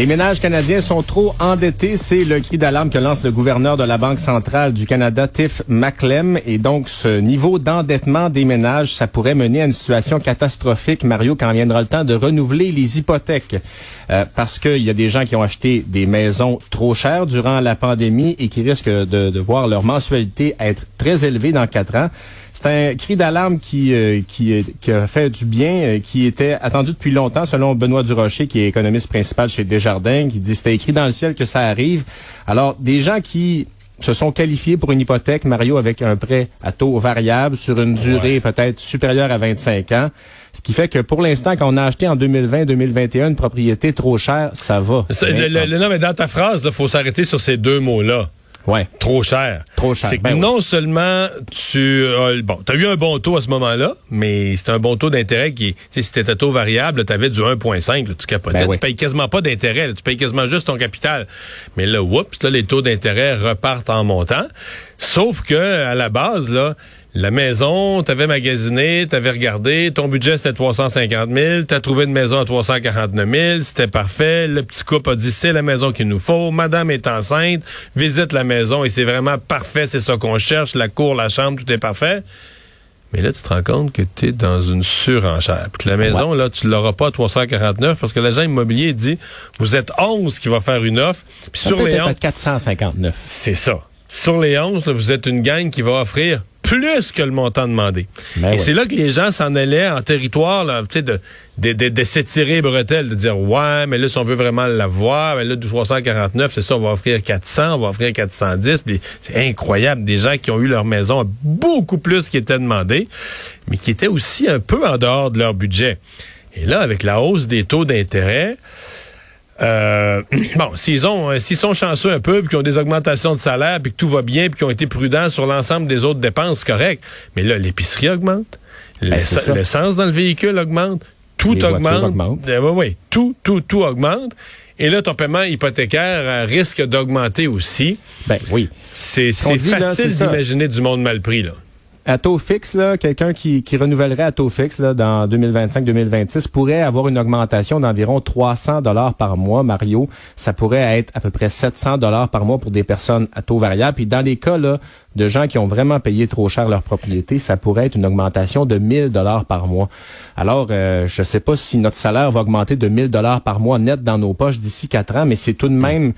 Les ménages canadiens sont trop endettés, c'est le cri d'alarme que lance le gouverneur de la Banque centrale du Canada, Tiff Maclem. Et donc, ce niveau d'endettement des ménages, ça pourrait mener à une situation catastrophique, Mario, quand viendra le temps de renouveler les hypothèques? Euh, parce qu'il y a des gens qui ont acheté des maisons trop chères durant la pandémie et qui risquent de, de voir leur mensualité être très élevée dans quatre ans. C'est un cri d'alarme qui, euh, qui, qui, a fait du bien, euh, qui était attendu depuis longtemps, selon Benoît Durocher, qui est économiste principal chez Desjardins, qui dit c'était écrit dans le ciel que ça arrive. Alors, des gens qui se sont qualifiés pour une hypothèque, Mario, avec un prêt à taux variable sur une durée peut-être supérieure à 25 ans. Ce qui fait que pour l'instant, quand on a acheté en 2020-2021 une propriété trop chère, ça va. Le, non, mais dans ta phrase, il faut s'arrêter sur ces deux mots-là. Ouais. Trop cher. Trop cher. C'est que Ben non seulement tu as, bon, as eu un bon taux à ce moment-là, mais c'est un bon taux d'intérêt qui, tu sais, si taux variable, tu avais du 1,5, là, tu capotais. Ben tu payes quasiment pas d'intérêt, tu payes quasiment juste ton capital. Mais là, oups, là, les taux d'intérêt repartent en montant. Sauf que, à la base, là, la maison, t'avais magasiné, t'avais regardé, ton budget c'était 350 000, t'as trouvé une maison à 349 000, c'était parfait. Le petit couple a dit c'est la maison qu'il nous faut, madame est enceinte, visite la maison et c'est vraiment parfait, c'est ça qu'on cherche, la cour, la chambre, tout est parfait. Mais là, tu te rends compte que tu es dans une surenchère. Puis que la maison, là, tu l'auras pas à 349 parce que l'agent immobilier dit vous êtes 11 qui va faire une offre. Puis sur les être 11, à 459. c'est ça. Sur les 11, là, vous êtes une gang qui va offrir plus que le montant demandé. Ben Et c'est là que les gens s'en allaient en territoire, là, tu sais, de, de, de, de s'étirer les bretelles, de dire, ouais, mais là, si on veut vraiment l'avoir, mais là, du 349, c'est ça, on va offrir 400, on va offrir 410, puis c'est incroyable. Des gens qui ont eu leur maison à beaucoup plus qui était demandé, mais qui étaient aussi un peu en dehors de leur budget. Et là, avec la hausse des taux d'intérêt, euh, bon, s'ils ont, euh, s'ils sont chanceux un peu, puis qu'ils ont des augmentations de salaire, puis que tout va bien, puis qu'ils ont été prudents sur l'ensemble des autres dépenses, correct. Mais là, l'épicerie augmente, Ben, l'essence dans le véhicule augmente, tout Les augmente. augmentent. Euh, oui, oui, tout, tout, tout augmente. Et là, ton paiement hypothécaire risque d'augmenter aussi. Ben oui. C'est facile d'imaginer du monde mal pris, là. À taux fixe, quelqu'un qui, renouvellerait à taux fixe là, dans 2025-2026 pourrait avoir une augmentation d'environ 300 dollars par mois, Mario. Ça pourrait être à peu près 700 dollars par mois pour des personnes à taux variable. Puis dans les cas de gens qui ont vraiment payé trop cher leur propriété, ça pourrait être une augmentation de 1000 dollars par mois. Alors, euh, je sais pas si notre salaire va augmenter de 1000 dollars par mois net dans nos poches d'ici quatre ans, mais c'est tout de même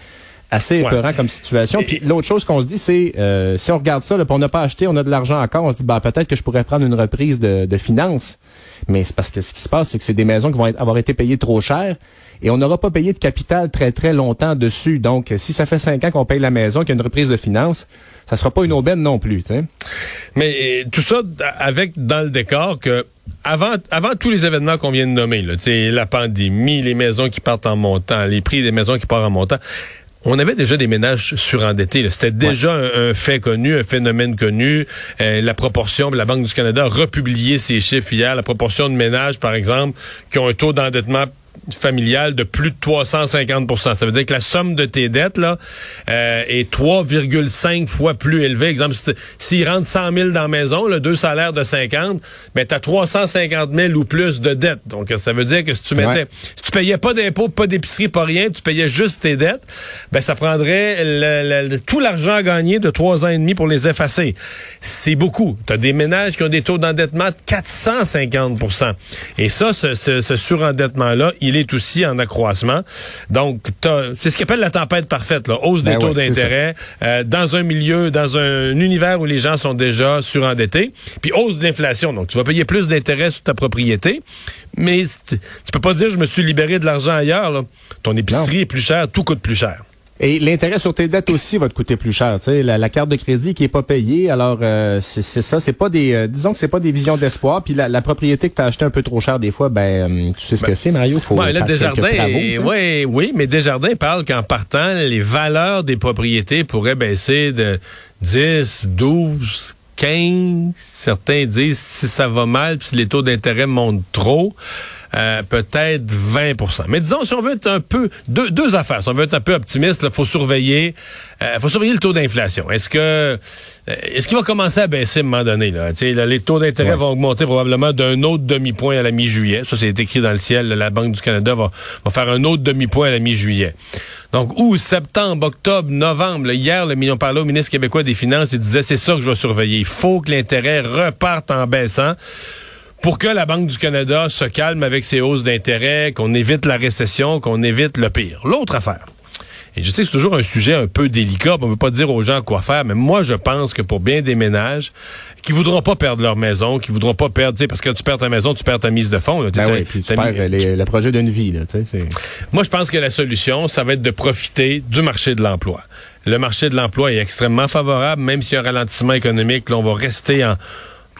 assez Ouais. épeurant comme situation. Puis l'autre chose qu'on se dit, c'est euh, si on regarde ça, là, on n'a pas acheté, on a de l'argent encore, on se dit bah peut-être que je pourrais prendre une reprise de, de finances. Mais c'est parce que ce qui se passe, c'est que c'est des maisons qui vont être- avoir été payées trop cher et on n'aura pas payé de capital très très longtemps dessus. Donc si ça fait cinq ans qu'on paye la maison, qu'il y a une reprise de finances, ça sera pas une aubaine non plus. Mais euh, tout ça avec dans le décor que avant, avant tous les événements qu'on vient de nommer, là, tu sais, la pandémie, les maisons qui partent en montant, les prix des maisons qui partent en montant, on avait déjà des ménages surendettés. C'était déjà un, un fait connu, un phénomène connu. Euh, la proportion, la Banque du Canada a republié ses chiffres hier. La proportion de ménages, par exemple, qui ont un taux d'endettement familial de plus de 350% Ça veut dire que la somme de tes dettes là euh, est 3,5 fois plus élevée. Exemple, si t- s'ils rentrent 100 000 dans la maison, là, deux salaires de 50, ben tu as 350 000 ou plus de dettes. Donc ça veut dire que si tu mettais, Ouais. si tu payais pas d'impôts, pas d'épicerie, pas rien, tu payais juste tes dettes, ben ça prendrait le- le- le- tout l'argent gagné de trois ans et demi pour les effacer. C'est beaucoup. Tu as des ménages qui ont des taux d'endettement de 450% Et ça, ce, ce- ce surendettement-là, il est aussi en accroissement. Donc, c'est ce qu'on appelle la tempête parfaite, là. hausse des Ben taux ouais, d'intérêt euh, dans un milieu, dans un univers où les gens sont déjà surendettés, puis hausse d'inflation. Donc, tu vas payer plus d'intérêt sur ta propriété, mais tu peux pas dire je me suis libéré de l'argent ailleurs. là. Ton épicerie est plus chère, tout coûte plus cher. Et l'intérêt sur tes dettes aussi va te coûter plus cher. Tu sais, la, la carte de crédit qui est pas payée, alors euh, c'est ça, c'est pas des, euh, disons que c'est pas des visions d'espoir. Puis la, la propriété que t'as acheté un peu trop cher des fois, ben euh, tu sais ce que c'est, Mario? Faut Ouais, là, faire Desjardins, travaux. ouais, oui, mais Desjardins parle qu'en partant, les valeurs des propriétés pourraient baisser de 10, 12, 15. Certains disent si ça va mal, puis si les taux d'intérêt montent trop, euh, peut-être 20% Mais disons, si on veut être un peu... Deux, deux affaires. Si on veut être un peu optimiste, il faut surveiller euh, faut surveiller le taux d'inflation. Est-ce que euh, est-ce qu'il va commencer à baisser à un moment donné? Là? les taux d'intérêt vont augmenter probablement d'un autre demi-point à la mi-juillet. Ça, c'est écrit dans le ciel. La Banque du Canada va, va faire un autre demi-point à la mi-juillet. Donc, août, septembre, octobre, novembre, hier, le, on parlait au ministre québécois des Finances, il disait, c'est ça que je vais surveiller. Il faut que l'intérêt reparte en baissant pour que la Banque du Canada se calme avec ses hausses d'intérêt, qu'on évite la récession, qu'on évite le pire. L'autre affaire, et je sais que c'est toujours un sujet un peu délicat, on ne veut pas dire aux gens quoi faire, mais moi, je pense que pour bien des ménages qui voudront pas perdre leur maison, qui voudront pas perdre, tu sais, parce que tu perds ta maison, tu perds ta mise de fonds. ben oui, puis tu perds le projet d'une vie. Là, moi, je pense que la solution, ça va être de profiter du marché de l'emploi. Le marché de l'emploi est extrêmement favorable, même s'il y a un ralentissement économique, là, on va rester en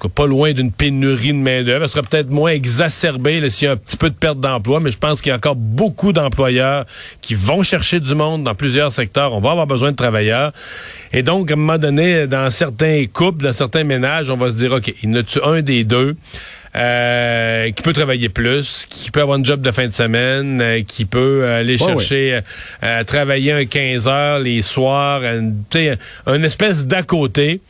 pas loin d'une pénurie de main-d'œuvre. Elle sera peut-être moins exacerbée s'il y a un petit peu de perte d'emploi, mais je pense qu'il y a encore beaucoup d'employeurs qui vont chercher du monde dans plusieurs secteurs. On va avoir besoin de travailleurs. Et donc, à un moment donné, dans certains couples, dans certains ménages, on va se dire, OK, il y en a un des deux euh, qui peut travailler plus, qui peut avoir un job de fin de semaine, euh, qui peut aller chercher, euh, travailler un 15 heures les soirs, sais, un espèce d'à côté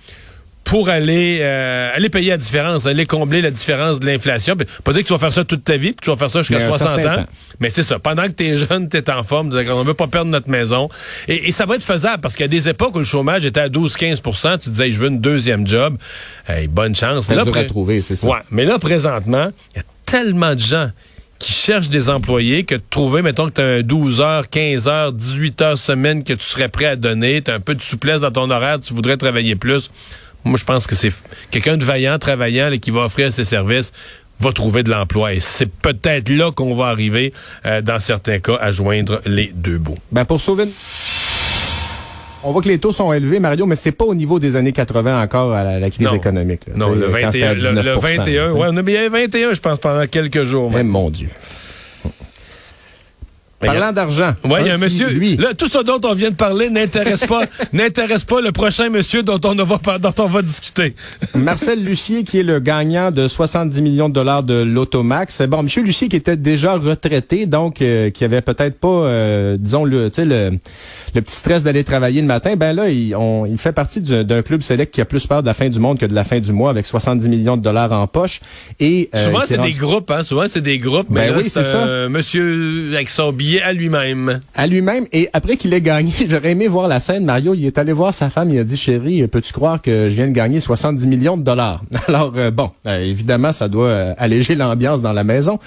pour aller euh, aller payer la différence, aller combler la différence de l'inflation. Pas dire que tu vas faire ça toute ta vie, puis tu vas faire ça jusqu'à 60 ans. Mais c'est ça. Pendant que tu es jeune, tu es en forme, on veut pas perdre notre maison. Et, ça va être faisable parce qu'il y a des époques où le chômage était à 12-15% Tu disais, je veux une deuxième job. bonne chance. Là, trouver, c'est ça. Ouais, mais là, présentement, il y a tellement de gens qui cherchent des employés que de trouver, mettons que tu as un 12 heures, 15 heures, 18 heures semaine que tu serais prêt à donner, tu as un peu de souplesse dans ton horaire, tu voudrais travailler plus. Moi, je pense que c'est quelqu'un de vaillant, travaillant, et qui va offrir ses services va trouver de l'emploi. Et c'est peut-être là qu'on va arriver, euh, dans certains cas, à joindre les deux bouts. Ben pour sauver... On voit que les taux sont élevés, Mario, mais c'est pas au niveau des années 80 encore à la, crise économique. non, le 21, le, 21 ouais, on a bien 21, je pense, pendant quelques jours. Mais mon Dieu. Parlant d'argent. Oui, il y a un monsieur. Lui. Là, tout ce dont on vient de parler n'intéresse pas, n'intéresse pas le prochain monsieur dont on va, dont on va discuter. Marcel Lucier, qui est le gagnant de 70 millions de dollars de l'Automax. Bon, monsieur Lucier qui était déjà retraité, donc euh, qui avait peut-être pas, euh, disons le, le, le petit stress d'aller travailler le matin. Ben là, il, on, il fait partie d'un club select qui a plus peur de la fin du monde que de la fin du mois, avec 70 millions de dollars en poche. Et euh, souvent c'est des groupes, hein. Souvent c'est des groupes. Ben mais oui, c'est ça. Monsieur avec son billet à lui-même. À lui-même. Et après qu'il ait gagné, j'aurais aimé voir la scène. Mario, il est allé voir sa femme. Il a dit, chérie, peux-tu croire que je viens de gagner 70 millions de dollars? Alors, euh, bon, euh, évidemment, ça doit euh, alléger l'ambiance dans la maison.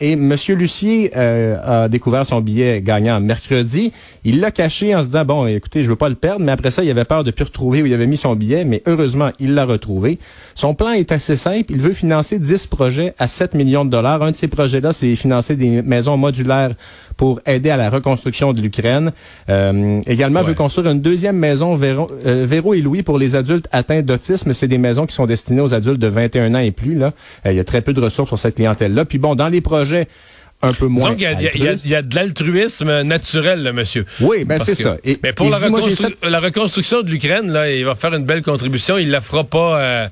et Monsieur Lucier a découvert son billet gagnant mercredi. Il l'a caché en se disant, bon, écoutez, je veux pas le perdre. Mais après ça, il avait peur de plus retrouver où il avait mis son billet. Mais heureusement, il l'a retrouvé. Son plan est assez simple. Il veut financer 10 projets à 7 millions de dollars. Un de ces projets-là, c'est financer des maisons modulaires pour aider à la reconstruction de l'Ukraine. Euh, également, veut construire une deuxième maison Véro, euh, Véro, et Louis pour les adultes atteints d'autisme. C'est des maisons qui sont destinées aux adultes de 21 ans et plus. Là, euh, il y a très peu de ressources pour cette clientèle-là. Puis bon, dans les projets un peu moins. Donc, il y, a de l'altruisme naturel, là, monsieur. Oui, ben c'est ça. mais pour la, la, reconstruction de l'Ukraine, là, il va faire une belle contribution. Il la fera pas. Euh,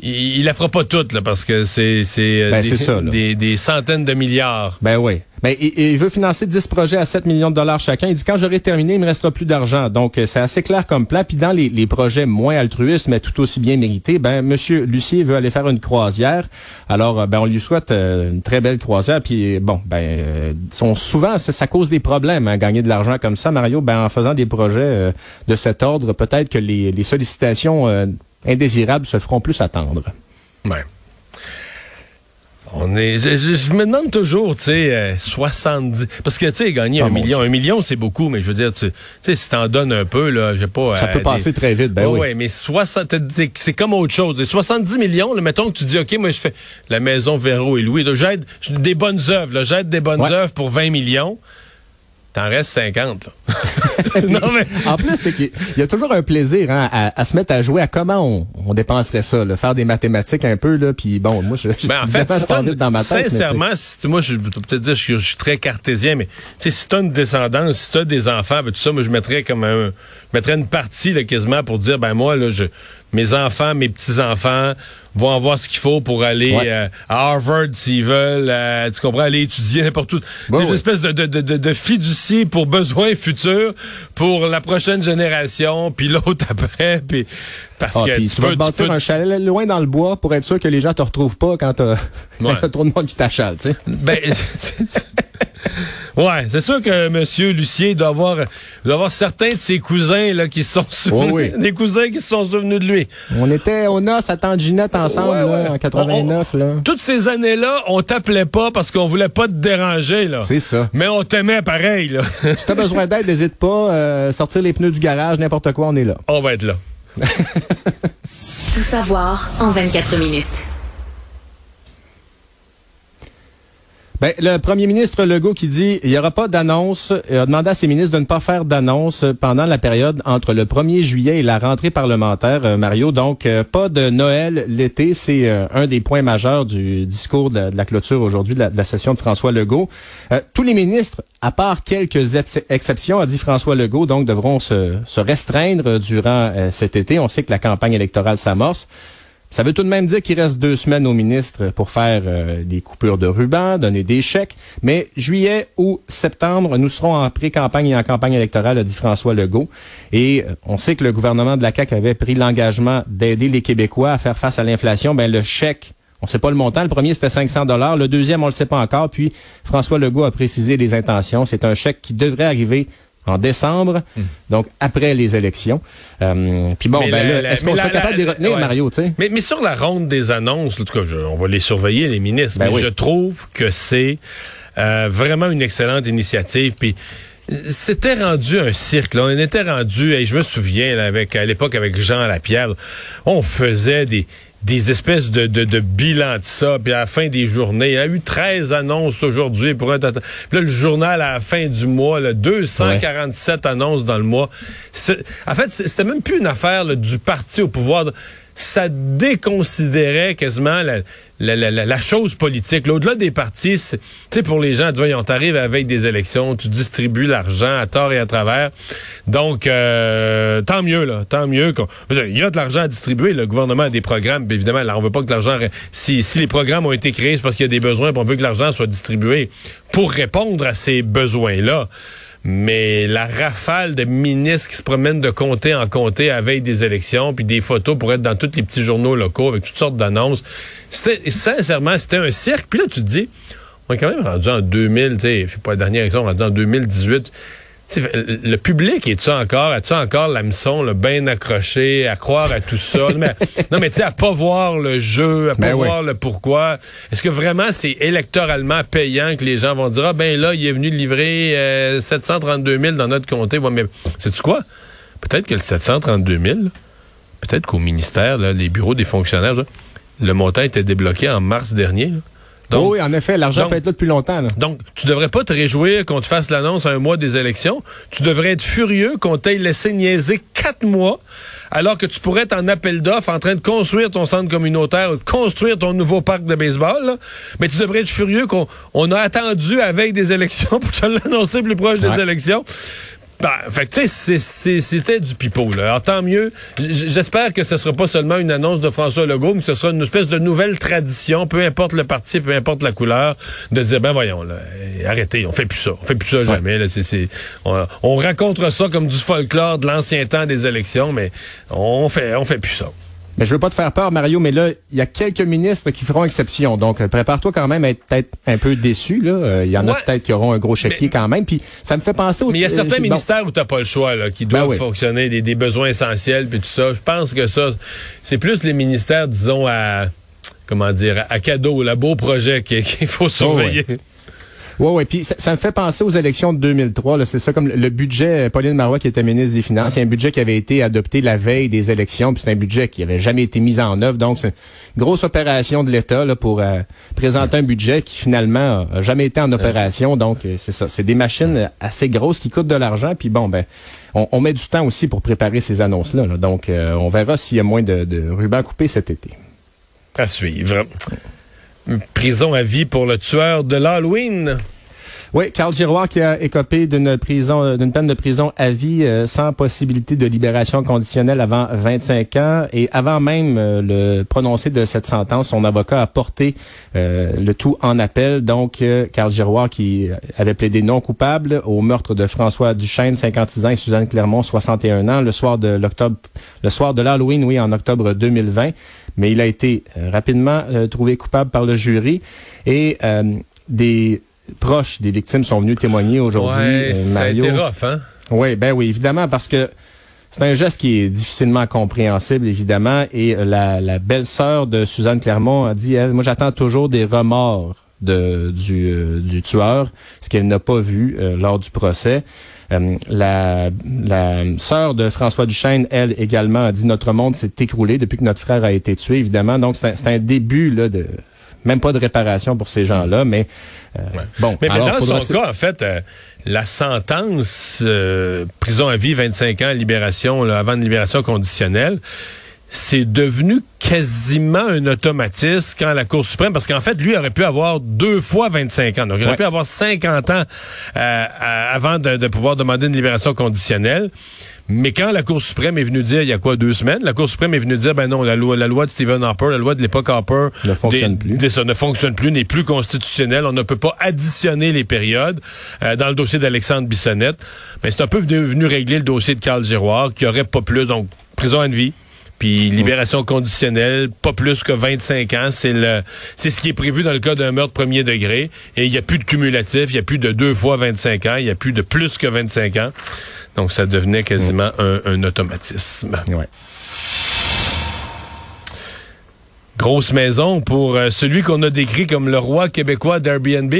il, la fera pas toute, là, parce que c'est euh, ben, des, des, centaines de milliards. Ben oui. Mais ben, il, veut financer 10 projets à 7 millions de dollars chacun. Il dit quand j'aurai terminé, il me restera plus d'argent. Donc euh, c'est assez clair comme plan. Puis dans les, projets moins altruistes, mais tout aussi bien mérités, ben Monsieur Lucier veut aller faire une croisière. Alors euh, ben on lui souhaite une très belle croisière. Puis bon, ben sont souvent ça, cause des problèmes, hein, gagner de l'argent comme ça, Mario. Ben en faisant des projets de cet ordre, peut-être que les, les sollicitations indésirables se feront plus attendre. Ouais. On est, je, me demande toujours, tu sais, 70. Euh, parce que, tu sais, gagner ah, un million, un million, c'est beaucoup, mais je veux dire, tu sais, si t'en donnes un peu, là, j'ai pas. Ça peut euh, passer très vite, ben oui. Ouais, mais 60, c'est comme autre chose. 70 millions, là, mettons que tu dis, OK, moi, je fais la maison Véro et Louis. J'aide des bonnes œuvres, j'aide des bonnes œuvres pour 20 millions. T'en restes 50, là. non, mais... En plus, c'est qu'il y a toujours un plaisir hein, à, se mettre à jouer à comment on, dépenserait ça, là, faire des mathématiques un peu, là, puis bon, moi, je, ben, en fait, si dans ma tête. Sincèrement, si, moi, je peux peut-être dire, je, je suis, très cartésien, mais si tu as une descendance, si tu as des enfants, ben, tout ça, moi, je mettrais comme un, je mettrais une partie, là, quasiment, pour dire, ben moi, là, je, mes enfants, mes petits-enfants, vont avoir ce qu'il faut pour aller Ouais. euh, à Harvard s'ils veulent, euh, tu comprends, aller étudier n'importe où. Ouais, c'est une espèce de, de, de, de, de fiducie pour besoins futurs pour la prochaine génération, puis l'autre après, puis parce Ah, que puis tu, vas te bâtir un chalet loin dans le bois pour être sûr que les gens te retrouvent pas quand t'as Ouais. trop de monde qui t'achale, tu sais. Ben, ouais, c'est sûr que Monsieur Lucier doit avoir, doit avoir certains de ses cousins là qui se sont souvenus, oui. des cousins qui se sont souvenus de lui. On était au noces à tante Ginette ensemble Ouais, ouais. là, en 89 là. Toutes ces années-là, on t'appelait pas parce qu'on voulait pas te déranger là. C'est ça. Mais on t'aimait pareil là. Si t'as besoin d'aide, n'hésite pas, euh, sortir les pneus du garage, n'importe quoi, on est là. on va être là. Tout savoir en 24 minutes. Ben, le premier ministre Legault qui dit il n'y aura pas d'annonce, a demandé à ses ministres de ne pas faire d'annonce pendant la période entre le 1er juillet et la rentrée parlementaire, euh, Mario. Donc, euh, pas de Noël l'été. C'est euh, un des points majeurs du discours de la, clôture aujourd'hui de, la- session de François Legault. Tous les ministres, à part quelques ex- exceptions, a dit François Legault, donc devront se, se restreindre durant cet été. On sait que la campagne électorale s'amorce. Ça veut tout de même dire qu'il reste deux semaines aux ministres pour faire euh, des coupures de ruban, donner des chèques. Mais juillet ou septembre, nous serons en pré-campagne et en campagne électorale, a dit François Legault. Et euh, on sait que le gouvernement de la CAQ avait pris l'engagement d'aider les Québécois à faire face à l'inflation. Ben le chèque, on sait pas le montant. Le premier, c'était 500 dollars. Le deuxième, on le sait pas encore. Puis François Legault a précisé les intentions. C'est un chèque qui devrait arriver en décembre, donc après les élections. Euh, puis bon, Mais ben la- là, est-ce qu'on sera capable de les retenir, ouais. Mario, tu sais? Mais, mais sur la ronde des annonces, en tout cas, je- on va les surveiller, les ministres, Ben mais oui. je trouve que c'est euh, vraiment une excellente initiative. Puis c'était rendu un cirque. Là. On était rendu, et je me souviens, avec, à l'époque, avec Jean Lapierre, on faisait des des espèces de, de, de bilans de ça, puis à la fin des journées, il y a eu 13 annonces aujourd'hui pour un tata- là, le journal à la fin du mois, là, 247 annonces dans le mois. En fait, c'était même plus une affaire du parti au pouvoir. Ça déconsidérait quasiment la, la, la, la- chose politique. Là, Au-delà des partis, tu sais, pour les gens, tu vois, on t'arrive avec des élections, tu distribues l'argent à tort et à travers. Donc, euh, tant mieux, là, tant mieux. Il y a de l'argent à distribuer. Le gouvernement a des programmes, puis évidemment, là, on veut pas que l'argent... Si, si les programmes ont été créés, c'est parce qu'il y a des besoins, on veut que l'argent soit distribué pour répondre à ces besoins-là. Mais la rafale de ministres qui se promènent de comté en comté à veille des élections, puis des photos pour être dans tous les petits journaux locaux avec toutes sortes d'annonces, c'était sincèrement, c'était un cirque. Puis là, tu te dis, on est quand même rendu en 2000, tu sais, pas la dernière élection, on est rendu en 2018. Le public est-tu encore, as-tu encore l'hameçon le bien accroché, à croire à tout ça? non, mais, tu sais, à pas voir le jeu, à pas Ben oui. voir le pourquoi. Est-ce que vraiment c'est électoralement payant que les gens vont dire, ah ben là, il est venu livrer euh, 732 000 dans notre comté? Ouais, mais sais-tu quoi? Peut-être que le 732 000, là, peut-être qu'au ministère, là, les bureaux des fonctionnaires, là, le montant était débloqué en mars dernier. là. Donc, oui, en effet, l'argent peut être là depuis longtemps. Là. donc, tu devrais pas te réjouir qu'on te fasse l'annonce à un mois des élections. Tu devrais être furieux qu'on t'aille laissé niaiser quatre mois, alors que tu pourrais être en appel d'offres en train de construire ton centre communautaire construire ton nouveau parc de baseball. là. Mais tu devrais être furieux qu'on on a attendu avec des élections pour te l'annoncer plus proche des élections. Ben, fait tu sais, c'était du pipeau, là. Alors, tant mieux. J'espère que ce sera pas seulement une annonce de François Legault, mais que ce sera une espèce de nouvelle tradition, peu importe le parti, peu importe la couleur, de dire, ben voyons, là, eh, arrêtez, on fait plus ça. On fait plus ça jamais, là. On, on raconte ça comme du folklore de l'ancien temps des élections, mais on fait, on fait plus ça. Mais je veux pas te faire peur, Mario, mais là, il y a quelques ministres qui feront exception. Donc, euh, prépare-toi quand même à être peut-être un peu déçu. Là. Euh, Il y en a peut-être qui auront un gros chéquier quand même. Puis ça me fait penser au... Mais il y a euh, certains bon, ministères où t'as pas le choix, là, qui doivent Ben oui. fonctionner, des, des besoins essentiels, puis tout ça. Je pense que ça, c'est plus les ministères, disons, à comment dire, à cadeau, là, beau projet qu'il qu'il faut surveiller. Oui, oui. Puis ça, ça me fait penser aux élections de 2003. là. C'est ça comme le- budget, euh, Pauline Marois qui était ministre des Finances, c'est un budget qui avait été adopté la veille des élections, puis c'est un budget qui avait jamais été mis en œuvre. Donc, c'est une grosse opération de l'État là, pour euh, présenter un budget qui finalement a jamais été en opération. Donc, euh, c'est ça. C'est des machines assez grosses qui coûtent de l'argent. Puis bon, ben, on, on met du temps aussi pour préparer ces annonces-là. là. Donc, euh, on verra s'il y a moins de, de rubans coupés cet été. À suivre. Prison à vie pour le tueur de l'Halloween. Oui, Carl Giroir qui a écopé d'une prison, euh, d'une peine de prison à vie euh, sans possibilité de libération conditionnelle avant 25 ans et avant même euh, le prononcé de cette sentence, son avocat a porté le tout en appel. Donc, Carl Giroir qui avait plaidé non coupable au meurtre de François Duchesne, 56 ans, et Suzanne Clermont, 61 ans, le soir de l'octobre, le soir de l'Halloween, oui, en octobre 2020. Mais il a été rapidement trouvé coupable par le jury et des proches des victimes sont venus témoigner aujourd'hui. Ouais, euh, ça a été rough, hein? Oui, ben oui, évidemment, parce que c'est un geste qui est difficilement compréhensible, évidemment. Et la, la belle-sœur de Suzanne Clermont a dit, elle, moi, j'attends toujours des remords de, du, euh, du tueur, ce qu'elle n'a pas vu euh, lors du procès. La, la sœur de François Duchesne, elle également, a dit notre monde s'est écroulé depuis que notre frère a été tué, évidemment. Donc, c'est un, un, début là, de même pas de réparation pour ces gens-là, mais euh, bon. Mais, dans son cas, en fait, euh, la sentence euh, prison à vie, 25 ans, libération, avant une libération conditionnelle, c'est devenu quasiment un automatisme quand la Cour suprême, parce qu'en fait, lui aurait pu avoir deux fois 25 ans. Donc, il aurait pu avoir 50 ans avant de, de pouvoir demander une libération conditionnelle. Mais quand la Cour suprême est venue dire, il y a quoi, deux semaines, la Cour suprême est venue dire, ben non, la loi, la loi de Stephen Harper, la loi de l'époque Harper ne fonctionne plus. ça ne fonctionne plus, n'est plus constitutionnelle. On ne peut pas additionner les périodes. Euh, dans le dossier d'Alexandre Bissonnette, mais ben, c'est un peu venu, régler le dossier de Carl Giroir, qui aurait pas plus, donc prison à vie. Puis libération conditionnelle, pas plus que 25 ans, c'est le c'est ce qui est prévu dans le cas d'un meurtre premier degré. Et il n'y a plus de cumulatif, il n'y a plus de deux fois 25 ans, il n'y a plus de plus que 25 ans. Donc, ça devenait quasiment un, automatisme. Grosse maison pour euh, celui qu'on a décrit comme le roi québécois d'Airbnb.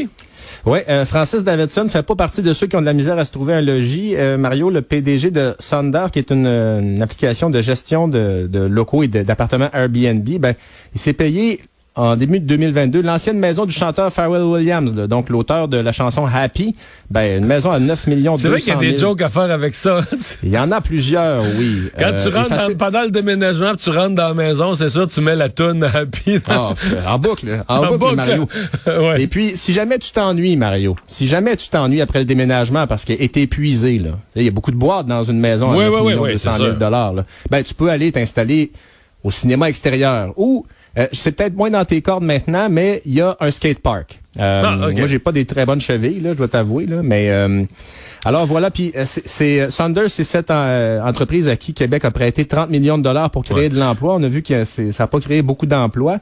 Oui, euh, Francis Davidson fait pas partie de ceux qui ont de la misère à se trouver un logis. Euh, Mario, le PDG de Sonder, qui est une, application de gestion de, de locaux et d'appartements Airbnb, ben, il s'est payé en début de 2022, l'ancienne maison du chanteur Pharrell Williams, donc l'auteur de la chanson Happy, ben une maison à 9 millions de C'est vrai qu'il y a des jokes à faire avec ça. Il y en a plusieurs, oui. Quand tu euh, rentres pendant le déménagement, tu rentres dans la maison, c'est sûr, tu mets la toune Happy. Ah, en boucle, en, boucle, Mario. Et puis, si jamais tu t'ennuies, Mario, si jamais tu t'ennuies après le déménagement parce qu'il est épuisé, là, il y a beaucoup de boîtes dans une maison à 9 millions de 000 dollars, ben tu peux aller t'installer au cinéma extérieur ou euh, c'est peut-être moins dans tes cordes maintenant, mais il y a un skate park. Euh, ah, Moi, j'ai pas des très bonnes chevilles, là, je dois t'avouer, là, mais euh, alors voilà, puis euh, c'est Saunders, c'est cette euh, entreprise à qui Québec a prêté 30 millions de dollars pour créer de l'emploi. On a vu que ça n'a pas créé beaucoup d'emplois.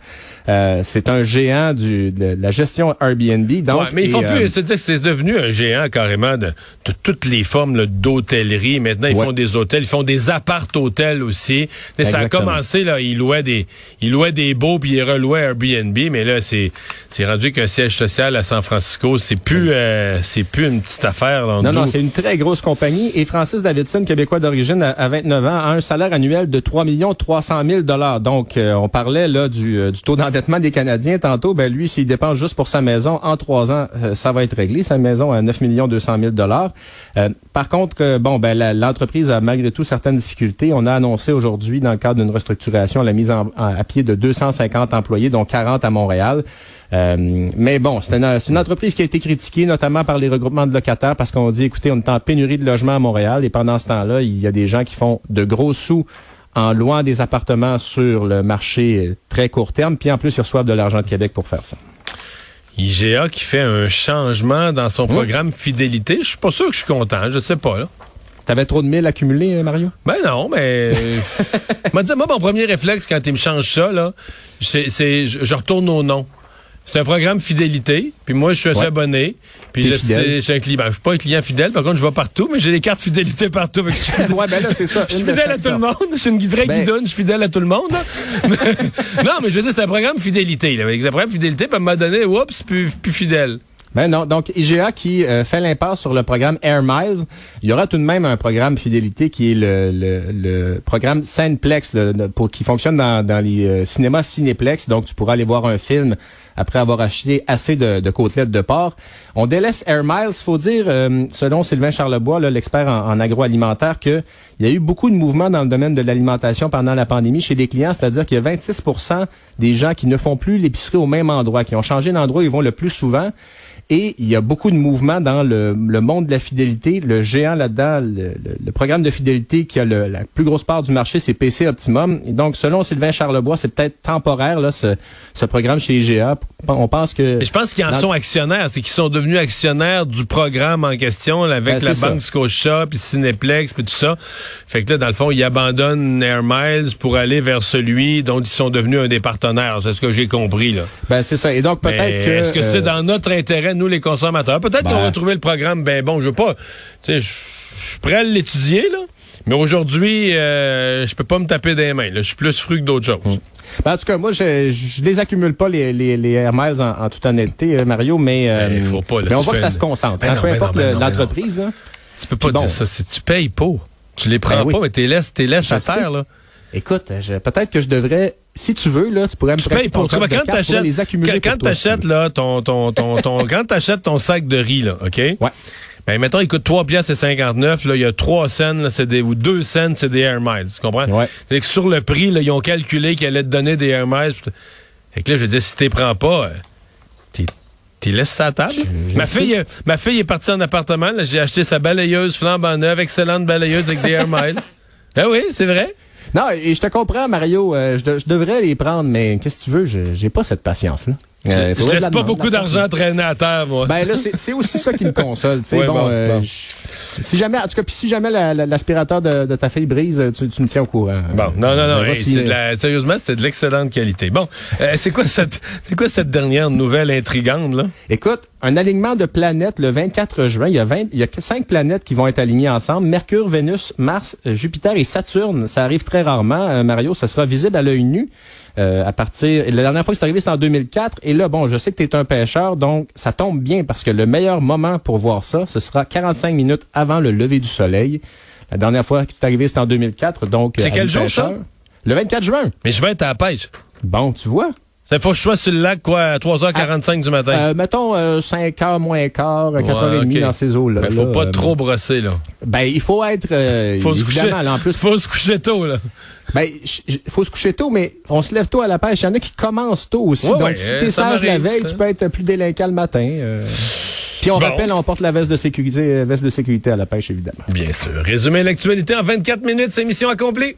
Euh, c'est un géant du, de la gestion Airbnb. Donc, mais il faut plus, c'est dire que c'est devenu un géant carrément de, de toutes les formes d'hôtellerie. Maintenant, ils font des hôtels, ils font des appart-hôtels aussi. Ça a commencé là, ils louaient des, ils louaient des beaux puis ils relouaient Airbnb, mais là c'est, c'est rendu qu'un siège social à San Francisco, c'est plus, c'est plus une petite affaire. Là, non, non, c'est une très grosse compagnie. Et Francis Davidson, québécois d'origine, à 29 ans, a un salaire annuel de 3 300 000 dollars. Donc, euh, on parlait là du, euh, du taux d'endettement des Canadiens tantôt. Ben lui, s'il dépense juste pour sa maison en trois ans, euh, ça va être réglé. Sa maison à 9 200 000 dollars. par contre, bon, ben l'entreprise a malgré tout certaines difficultés. On a annoncé aujourd'hui, dans le cadre d'une restructuration, la mise en, à pied de 250 employés, dont 40 à Montréal. Euh, mais bon, c'est une, une, entreprise qui a été critiquée, notamment par les regroupements de locataires, parce qu'on dit, écoutez, on est en pénurie de logements à Montréal, et pendant ce temps-là, il y a des gens qui font de gros sous en louant des appartements sur le marché très court terme, puis en plus, ils reçoivent de l'argent de Québec pour faire ça. IGA qui fait un changement dans son programme fidélité. Je suis pas sûr que je suis content, je sais pas là. T'avais trop de mille accumulés, euh, Mario? Ben non, mais moi, moi, mon premier réflexe quand il me change ça, là, c'est je retourne au nom. C'est un programme fidélité. Puis moi, je suis assez abonné. Puis je, suis un client. Ben, je suis pas un client fidèle. Par contre, je vais partout, mais j'ai les cartes fidélité partout. ouais, ben là, c'est ça. Je suis fidèle à tout le monde. Je suis une vraie ben... guidonne. Je suis fidèle à tout le monde. non, mais je veux dire, c'est un programme fidélité. Là. Avec un programme fidélité, puis à un moment donné, oups, plus, plus fidèle. Ben non, donc IGA qui euh, fait l'impasse sur le programme Air Miles, il y aura tout de même un programme fidélité qui est le, le, le programme Cineplex pour, qui fonctionne dans, dans les euh, cinémas Cinéplex. Donc tu pourras aller voir un film après avoir acheté assez de, de côtelettes de porc. On délaisse Air Miles, faut dire, euh, selon Sylvain Charlebois, l'expert en, en, agroalimentaire, qu'il il y a eu beaucoup de mouvements dans le domaine de l'alimentation pendant la pandémie chez les clients, c'est-à-dire qu'il y a 26% des gens qui ne font plus l'épicerie au même endroit, qui ont changé l'endroit ils vont le plus souvent. Et il y a beaucoup de mouvements dans le, monde de la fidélité. Le géant là-dedans, le, programme de fidélité qui a la plus grosse part du marché, c'est PC Optimum. Et donc, selon Sylvain Charlebois, c'est peut-être temporaire, là, ce, programme chez IGA. On pense que... je pense qu'ils en sont actionnaires. C'est qu'ils sont devenus actionnaires du programme en question avec ben, la Banque Scotia, puis Cineplex, puis tout ça. Fait que là, dans le fond, ils abandonnent Air Miles pour aller vers celui dont ils sont devenus un des partenaires. C'est ce que j'ai compris, là. Ben, c'est ça. Et donc, peut-être que... Est-ce que c'est euh, dans notre intérêt, nous, les consommateurs. Peut-être qu'on va ben. trouver le programme ben bon. Je veux pas. Tu sais, je suis prêt à l'étudier, là. Mais aujourd'hui, euh, je peux pas me taper des mains. Je suis plus fru que d'autres choses. Hmm. Ben, en tout cas, moi, je, je les accumule pas, les, les, les Miles, en, toute honnêteté, euh, Mario, mais, euh, ben, faut pas, mais on voit que ça se concentre. Ben hein, peu importe l'entreprise. Tu peux pas dire ça. Tu payes pas. Tu les prends pas, mais tu les laisses, laisses à terre. Là. Écoute, peut-être que je devrais si tu veux, là, tu pourrais me prêter pour, quand t'achètes, les accumuler quand, quand t'achètes, là, ton, ton, ton, ton, quand t'achètes ton sac de riz, là, OK? Ouais. Ben, mettons, il coûte 3 piastres et 59, là, il y a 3 cents, là, c'est des, ou 2 cents, c'est des Air Miles, tu comprends? Ouais. C'est que sur le prix, là, ils ont calculé qu'ils allaient te donner des Air Miles. Fait que là, je veux dire, si t'es prends pas, euh, t'es, t'es laisses ça à table. ma fille, euh, ma fille est partie en appartement, là, j'ai acheté sa balayeuse flambant neuve, excellente balayeuse avec des Air Miles. ben oui, c'est vrai. Non, et je te comprends, Mario. Euh, je, je, devrais les prendre, mais qu'est-ce que tu veux? J'ai pas cette patience-là. Euh, je laisse pas beaucoup d'argent traîner à terre, moi. Ben là, c'est aussi ça qui me console. bon, bon. Euh, si jamais, en tout cas, puis si jamais l'aspirateur de, de, ta fille brise, tu, tu, me tiens au courant. Bon, non, non, non. de la, sérieusement, c'était de l'excellente qualité. Bon, euh, c'est quoi cette, c'est quoi cette dernière nouvelle intrigante là? Écoute, un alignement de planètes le 24 juin. Il y a 20, il y a cinq planètes qui vont être alignées ensemble Mercure, Vénus, Mars, Jupiter et Saturne. Ça arrive très rarement, Mario. Ça sera visible à l'œil nu. Euh, à partir. La dernière fois que c'est arrivé, c'était en 2004. Et là, bon, je sais que tu es un pêcheur, donc ça tombe bien parce que le meilleur moment pour voir ça, ce sera 45 minutes avant le lever du soleil. La dernière fois que c'est arrivé, c'était en 2004. Donc, c'est quel jour ça? Le 24 juin. Mais je vais être à la pêche. Bon, tu vois. Ça faut que je sois sur le lac, quoi, à 3h45 du matin. Euh, mettons euh, 5h moins quart, 4h30 dans ces eaux-là. Il faut pas trop brosser, là. Ben, il faut être, euh, faut se coucher, là, en plus. Faut se coucher tôt, là. Ben, il faut se coucher tôt, mais on se lève tôt à la pêche. Il y en a qui commencent tôt aussi. Donc, si t'es sage la veille, tu peux être plus délinquant le matin. Euh. Puis on rappelle, on porte la veste de sécurité, veste de sécurité à la pêche, évidemment. Bien sûr. Résumer l'actualité en 24 minutes, c'est mission accomplie.